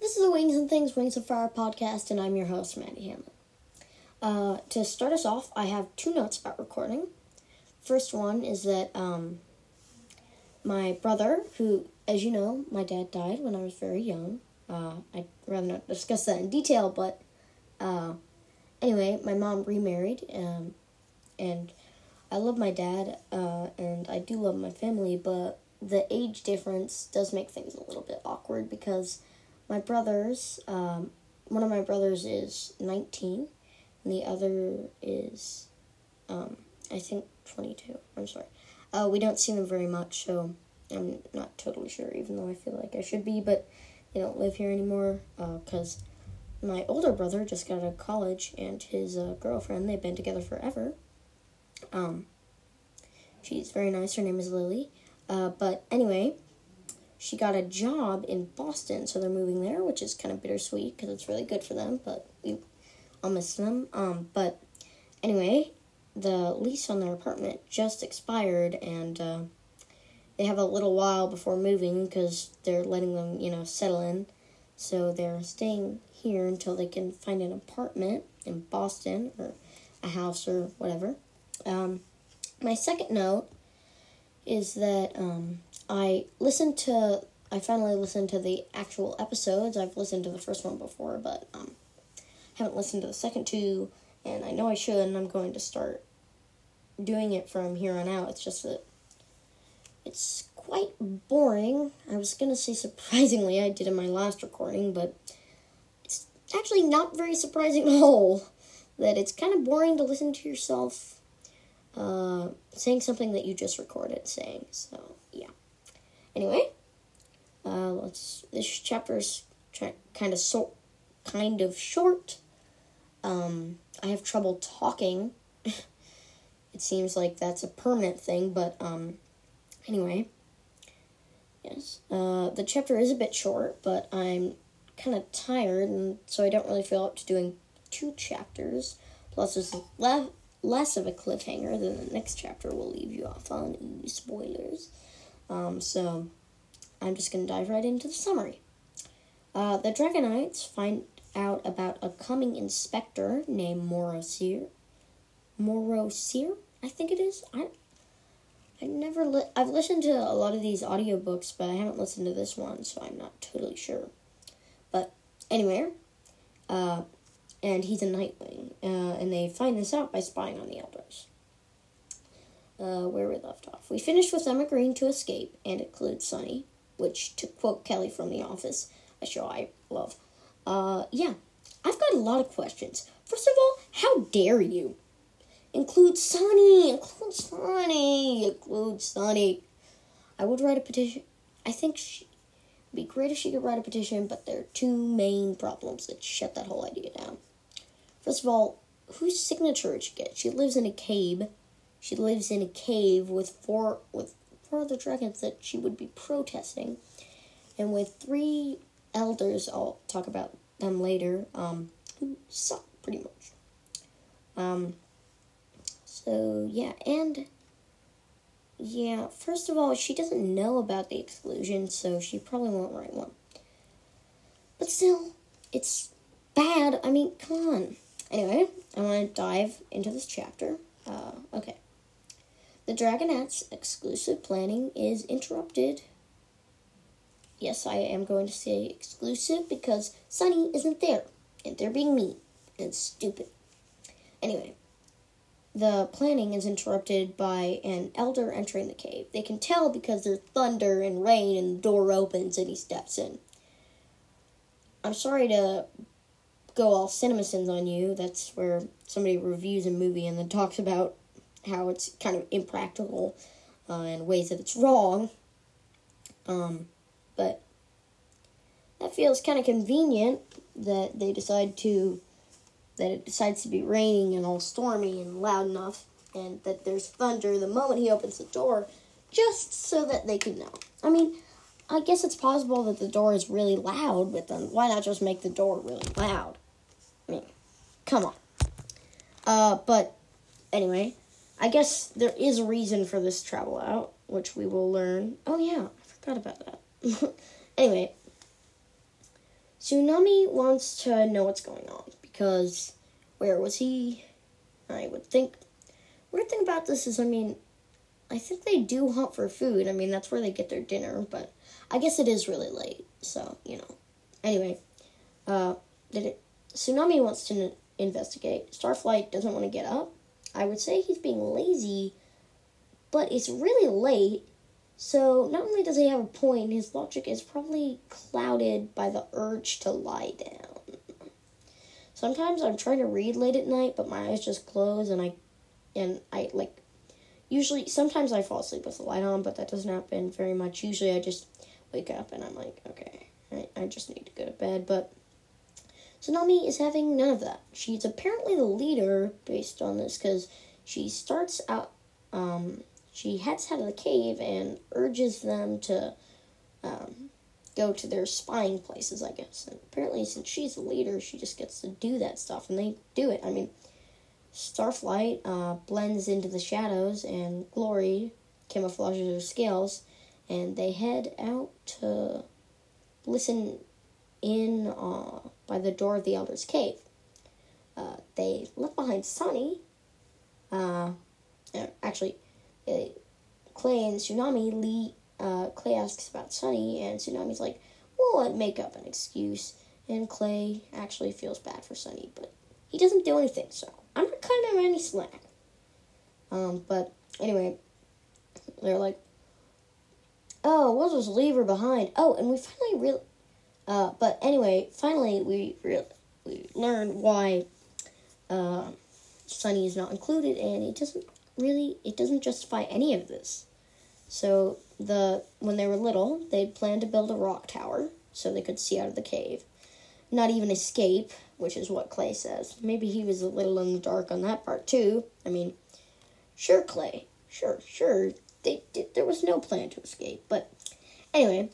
This is the Wings and Things Wings of Fire podcast, and I'm your host, Maddie Hamlin. Uh, to start us off, I have two notes about recording. First one is that um, my brother, who, as you know, my dad died when I was very young. Uh, I'd rather not discuss that in detail, but uh, anyway, my mom remarried, um, and I love my dad, uh, and I do love my family, but the age difference does make things a little bit awkward because my brothers, um, one of my brothers is 19, and the other is, um, I think, 22. I'm sorry. Uh, we don't see them very much, so I'm not totally sure, even though I feel like I should be, but they don't live here anymore because uh, my older brother just got out of college, and his uh, girlfriend, they've been together forever. Um, she's very nice. Her name is Lily. Uh, but anyway, she got a job in Boston, so they're moving there, which is kind of bittersweet because it's really good for them. But we, I'll miss them. Um, but anyway, the lease on their apartment just expired, and uh, they have a little while before moving because they're letting them, you know, settle in. So they're staying here until they can find an apartment in Boston or a house or whatever. Um, my second note is that um, I listened to. I finally listened to the actual episodes. I've listened to the first one before, but um, haven't listened to the second two, and I know I should, and I'm going to start doing it from here on out. It's just that it's quite boring. I was gonna say surprisingly, I did in my last recording, but it's actually not very surprising at all. That it's kind of boring to listen to yourself uh, saying something that you just recorded saying. So yeah. Anyway, uh, let's. This chapter is tra- kind of so kind of short. Um, I have trouble talking. it seems like that's a permanent thing, but um, anyway. Yes. Uh, the chapter is a bit short, but I'm kind of tired, and so I don't really feel up to doing two chapters. Plus, there's le- less of a cliffhanger than the next chapter will leave you off on. Spoilers. Um, so I'm just going to dive right into the summary. Uh, the Dragonets find out about a coming inspector named Morrowseer. Morrowseer, I think it is. I I never li- I've listened to a lot of these audiobooks, but I haven't listened to this one, so I'm not totally sure. But anyway, uh, and he's a Nightwing. Uh, and they find this out by spying on the Elders. Uh, where we left off. We finished with them agreeing to escape and include Sunny, which, to quote Kelly from The Office, a show I love. Uh, yeah, I've got a lot of questions. First of all, how dare you? Include Sunny, include Sunny, include Sunny. I would write a petition. I think she, it'd be great if she could write a petition, but there are two main problems that shut that whole idea down. First of all, whose signature did she get? She lives in a cave. She lives in a cave with four with four other dragons that she would be protesting, and with three elders. I'll talk about them later. Um, who suck pretty much. Um. So yeah, and yeah. First of all, she doesn't know about the exclusion, so she probably won't write one. But still, it's bad. I mean, come on. Anyway, I want to dive into this chapter. Uh, okay. The Dragonets' exclusive planning is interrupted. Yes, I am going to say exclusive because Sunny isn't there, and they're being mean and stupid. Anyway, the planning is interrupted by an elder entering the cave. They can tell because there's thunder and rain, and the door opens and he steps in. I'm sorry to go all CinemaSins on you. That's where somebody reviews a movie and then talks about how it's kind of impractical uh, and ways that it's wrong. Um, but that feels kind of convenient that they decide to that it decides to be raining and all stormy and loud enough and that there's thunder the moment he opens the door just so that they can know. I mean, I guess it's possible that the door is really loud, but then why not just make the door really loud? I mean, come on. Uh, but anyway, I guess there is a reason for this travel out, which we will learn. Oh yeah, I forgot about that. anyway, Tsunami wants to know what's going on because where was he? I would think. Weird thing about this is, I mean, I think they do hunt for food. I mean, that's where they get their dinner, but I guess it is really late, so you know. Anyway, uh, did it? Tsunami wants to investigate. Starflight doesn't want to get up. I would say he's being lazy, but it's really late. So not only does he have a point, his logic is probably clouded by the urge to lie down. Sometimes I'm trying to read late at night, but my eyes just close and I and I like usually sometimes I fall asleep with the light on, but that doesn't happen very much. Usually I just wake up and I'm like, okay, I, I just need to go to bed. But Tsunami is having none of that. She's apparently the leader based on this because she starts out, um, she heads out of the cave and urges them to um, go to their spying places, I guess. And apparently, since she's the leader, she just gets to do that stuff, and they do it. I mean, Starflight uh, blends into the shadows, and Glory camouflages her scales, and they head out to listen in uh, by the door of the Elder's cave. Uh, they left behind Sunny. Uh, actually, uh, Clay and Tsunami. Lee, uh, Clay asks about Sunny, and Tsunami's like, "Well, I'd make up an excuse." And Clay actually feels bad for Sunny, but he doesn't do anything. So I'm not cutting him any slack. Um, but anyway, they're like, "Oh, we'll just leave her behind." Oh, and we finally really uh, but anyway, finally we re- we learn why uh, Sunny is not included, and it doesn't really it doesn't justify any of this. So the when they were little, they planned to build a rock tower so they could see out of the cave, not even escape, which is what Clay says. Maybe he was a little in the dark on that part too. I mean, sure, Clay, sure, sure. They did, there was no plan to escape, but anyway,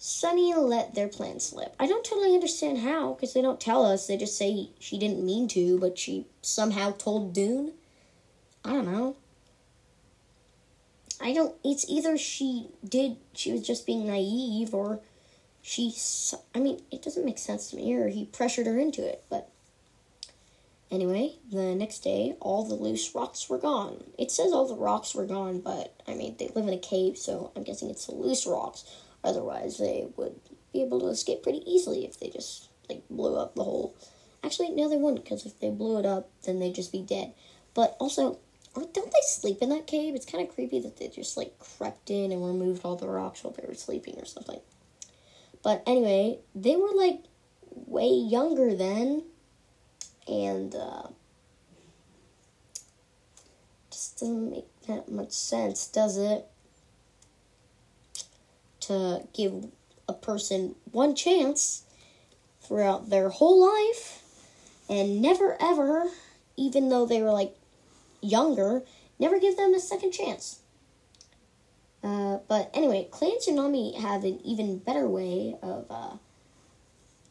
Sunny let their plan slip. I don't totally understand how, because they don't tell us. They just say she didn't mean to, but she somehow told Dune. I don't know. I don't. It's either she did, she was just being naive, or she. I mean, it doesn't make sense to me, or he pressured her into it, but. Anyway, the next day, all the loose rocks were gone. It says all the rocks were gone, but I mean, they live in a cave, so I'm guessing it's the loose rocks. Otherwise, they would be able to escape pretty easily if they just like blew up the whole. Actually, no, they wouldn't because if they blew it up, then they'd just be dead. But also, don't they sleep in that cave? It's kind of creepy that they just like crept in and removed all the rocks while they were sleeping or something. But anyway, they were like way younger then, and uh, just doesn't make that much sense, does it? To give a person one chance throughout their whole life and never ever, even though they were like younger, never give them a second chance. Uh, but anyway, Clay and Tsunami have an even better way of uh,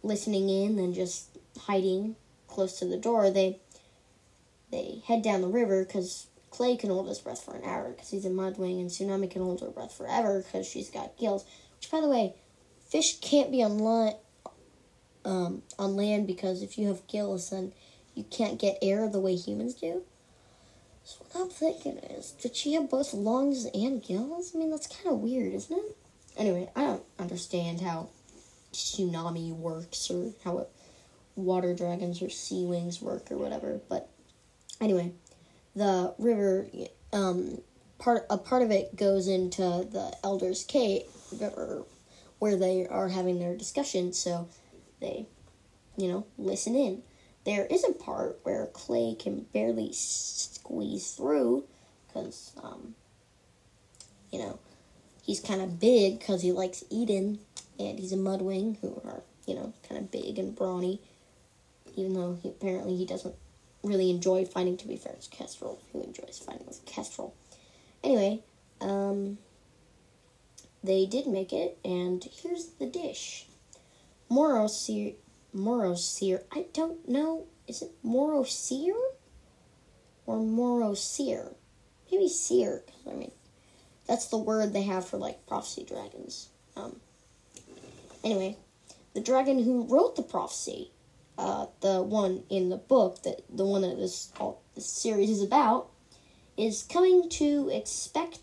listening in than just hiding close to the door. They they head down the river because Clay can hold his breath for an hour because he's a mudwing, and Tsunami can hold her breath forever because she's got gills. Which, by the way, fish can't be on land, um, on land because if you have gills, then you can't get air the way humans do. So what I'm thinking is, did she have both lungs and gills? I mean, that's kind of weird, isn't it? Anyway, I don't understand how tsunami works or how it, water dragons or sea wings work or whatever. But anyway, the river, um, part a part of it goes into the elders' cave, where they are having their discussion. So they, you know, listen in. There is a part where Clay can barely squeeze through because, um, you know, he's kind of big because he likes eating, and he's a mudwing who are, you know, kind of big and brawny. Even though he, apparently he doesn't really enjoy fighting. To be fair, it's Kestrel who enjoys fighting with Kestrel. Anyway, um, they did make it, and here's the dish. Morrowseer, Morrowseer, I don't know, is it Morosir or Morosir? Maybe Seer, I mean, that's the word they have for like prophecy dragons. Um, anyway, the dragon who wrote the prophecy, uh, the one in the book that the one that this all this series is about, is coming to expect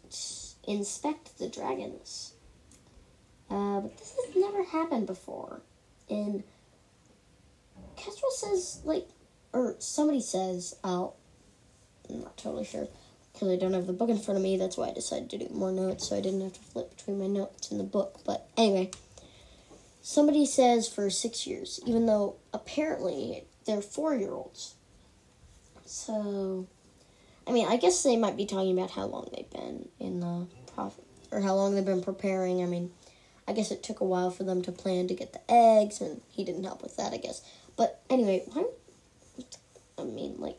inspect the dragons. Uh, but this has never happened before. And Kestrel says, like, or somebody says, I'll, I'm not totally sure because I don't have the book in front of me. That's why I decided to do more notes so I didn't have to flip between my notes and the book. But anyway, somebody says for six years, even though apparently they're four year olds. So, I mean, I guess they might be talking about how long they've been in the prophet, or how long they've been preparing. I mean, I guess it took a while for them to plan to get the eggs, and he didn't help with that, I guess. But anyway, why? I mean, like,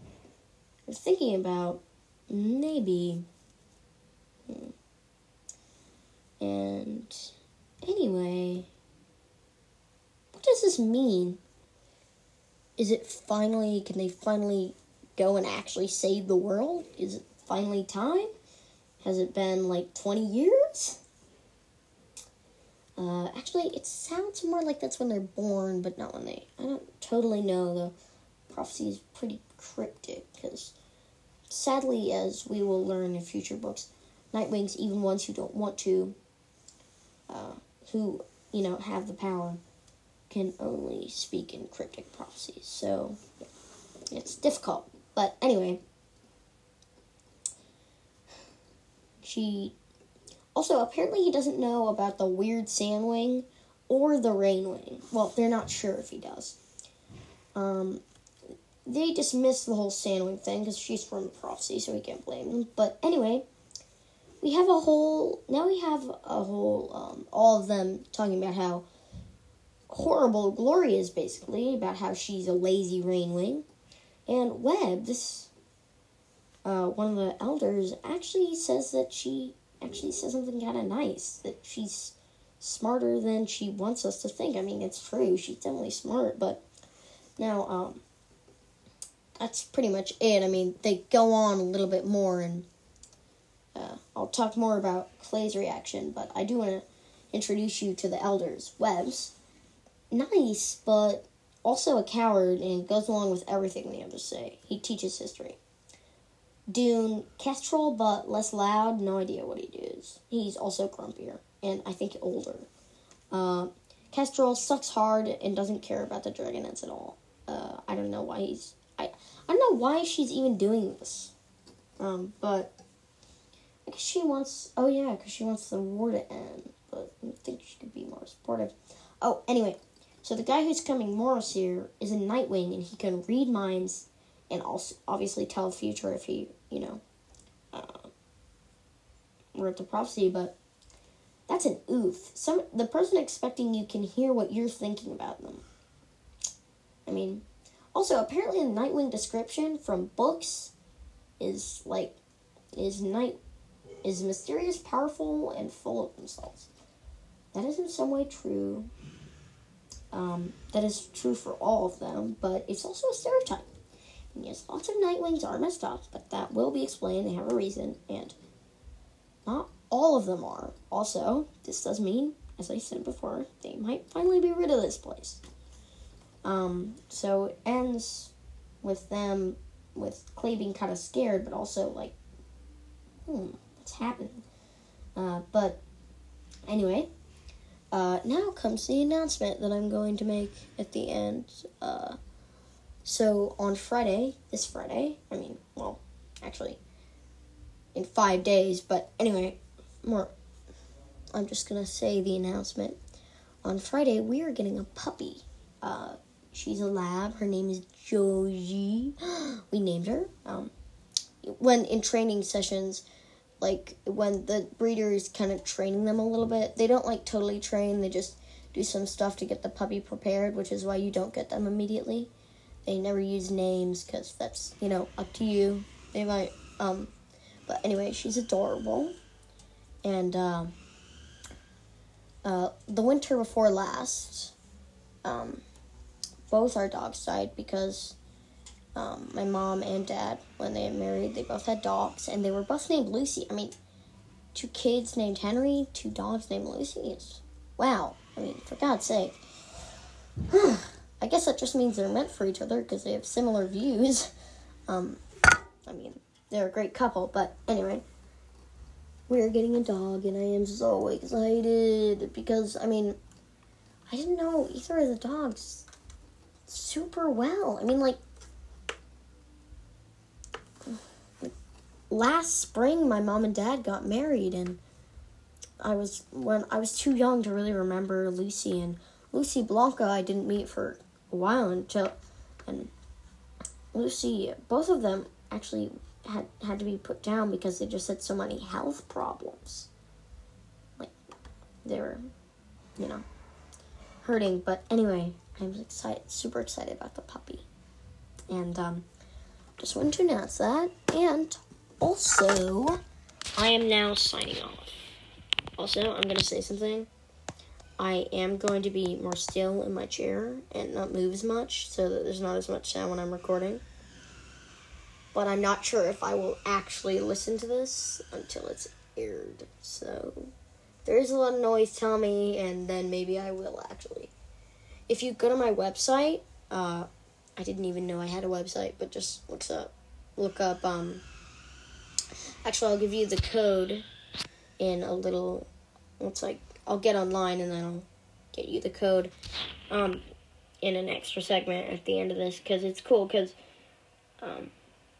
I was thinking about maybe. Hmm. And anyway, what does this mean? Is it finally, can they finally go and actually save the world? Is it finally time? Has it been like 20 years? Uh, actually, it sounds more like that's when they're born, but not when they. I don't totally know. The prophecy is pretty cryptic because, sadly, as we will learn in future books, Nightwings, even ones who don't want to, uh, who you know have the power, can only speak in cryptic prophecies. So yeah, it's difficult. But anyway, she also, apparently, he doesn't know about the weird Sandwing or the Rainwing. Well, they're not sure if he does. Um, they dismiss the whole Sandwing thing because she's from the Prophecy, so we can't blame them. But anyway, we have a whole. Now we have a whole. Um, all of them talking about how horrible Glory is, basically, about how she's a lazy Rainwing. And Webs, this. Uh, one of the elders actually says that she actually says something kind of nice that she's smarter than she wants us to think. I mean, it's true. She's definitely smart, but now um that's pretty much it. I mean, they go on a little bit more and uh, I'll talk more about Clay's reaction, but I do want to introduce you to the elders. Webs, nice, but also a coward and goes along with everything the others say. He teaches history. Dune, Kestrel, but less loud. No idea what he does. He's also grumpier and I think older. Uh, Kestrel sucks hard and doesn't care about the dragonets at all. Uh, I don't know why he's. I I don't know why she's even doing this. Um, but she wants. Oh yeah, because she wants the war to end. But I think she could be more supportive. Oh, anyway, so the guy who's coming Morrowseer is a Nightwing, and he can read minds and also obviously tell the future if he, you know, uh, wrote the prophecy. But that's an oof. Some the person expecting you can hear what you're thinking about them. I mean, also apparently the Nightwing description from books is like is night is mysterious, powerful, and full of themselves. That is in some way true. Um, that is true for all of them, but it's also a stereotype. And yes, lots of Nightwings are messed up, but that will be explained. They have a reason, and not all of them are. Also, this does mean, as I said before, they might finally be rid of this place. Um, so it ends with them, with Clay being kind of scared, but also like, hmm, what's happening? Uh, but anyway, uh, now comes the announcement that I'm going to make at the end. Uh, so on Friday, this Friday, I mean, well, actually, in five days, but anyway, more. I'm just gonna say the announcement. On Friday, we are getting a puppy. Uh, she's a lab. Her name is Joji. we named her. Um, when in training sessions, like when the breeder is kind of training them a little bit, they don't like totally train. They just do some stuff to get the puppy prepared, which is why you don't get them immediately. They never use names because that's you know up to you. They might um, but anyway, she's adorable, and um, uh, the winter before last, um, both our dogs died because um, my mom and dad, when they married, they both had dogs, and they were both named Lucy. I mean, two kids named Henry, two dogs named Lucy. It's, wow, I mean, for God's sake. I guess that just means they're meant for each other because they have similar views. Um, I mean, they're a great couple, but anyway. We're getting a dog, and I am so excited because, I mean, I didn't know either of the dogs super well. I mean, like, last spring, my mom and dad got married, and I was when I was too young to really remember Lucy and Lucy Blanca. I didn't meet for a while until, and Lucy, both of them actually had had to be put down because they just had so many health problems. Like, they were, you know, hurting. But anyway, I'm excited, super excited about the puppy, and um, just wanted to announce that. And also, I am now signing off. Also, I'm gonna say something. I am going to be more still in my chair and not move as much so that there's not as much sound when I'm recording. But I'm not sure if I will actually listen to this until it's aired. So there is a lot of noise, tell me, and then maybe I will actually. If you go to my website, uh, I didn't even know I had a website, but just looks up, look up. Um, actually, I'll give you the code in a little. It's like I'll get online and then I'll get you the code um, in an extra segment at the end of this because it's cool because um,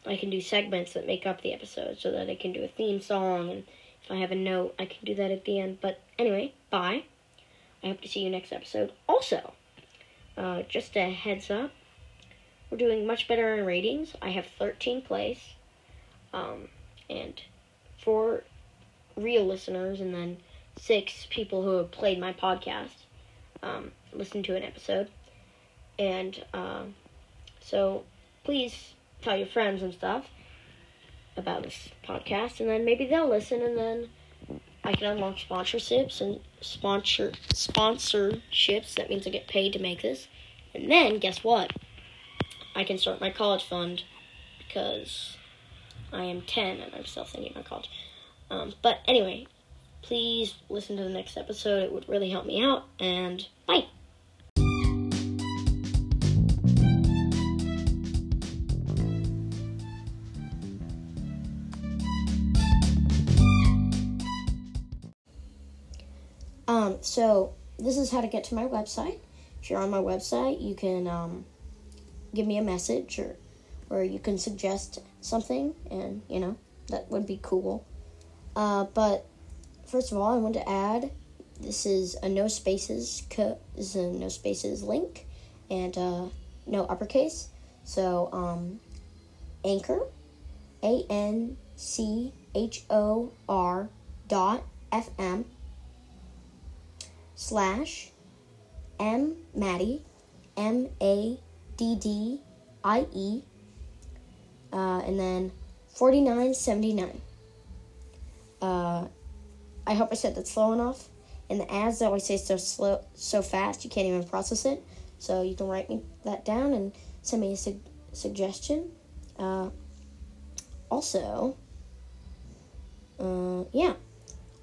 I can do segments that make up the episode so that I can do a theme song and if I have a note I can do that at the end. But anyway, bye. I hope to see you next episode. Also, uh, just a heads up, we're doing much better in ratings. I have 13 plays, um, and four real listeners, and then six people who have played my podcast, um, listened to an episode. And uh, so please tell your friends and stuff about this podcast, and then maybe they'll listen, and then I can unlock sponsorships and sponsor sponsorships. That means I get paid to make this, and then guess what? I can start my college fund because I am ten and I'm still thinking about college. Um, but anyway, please listen to the next episode. It would really help me out. And bye. Um, so this is how to get to my website. If you're on my website, you can um, give me a message or or you can suggest something, and you know that would be cool. Uh, but first of all, I want to add this is a no spaces co- is a no spaces link and uh, no uppercase. So um, anchor, a n c h o r dot f m slash m maddie m a d d i e uh, and then forty nine seventy nine. Uh, I hope I said that slow enough. And the ads always say so slow, so fast you can't even process it. So you can write me that down and send me a su- suggestion. Uh, also, uh, yeah.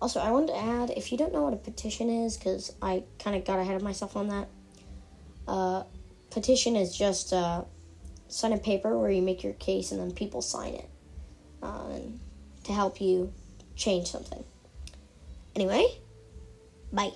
Also, I wanted to add if you don't know what a petition is, because I kind of got ahead of myself on that. Uh, petition is just uh, sign a paper where you make your case and then people sign it uh, to help you change something. Anyway, bye.